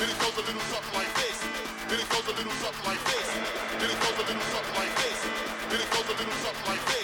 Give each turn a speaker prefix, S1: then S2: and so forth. S1: Then it goes a little something like this. Then it goes a little something like this. Then it goes a little something like this.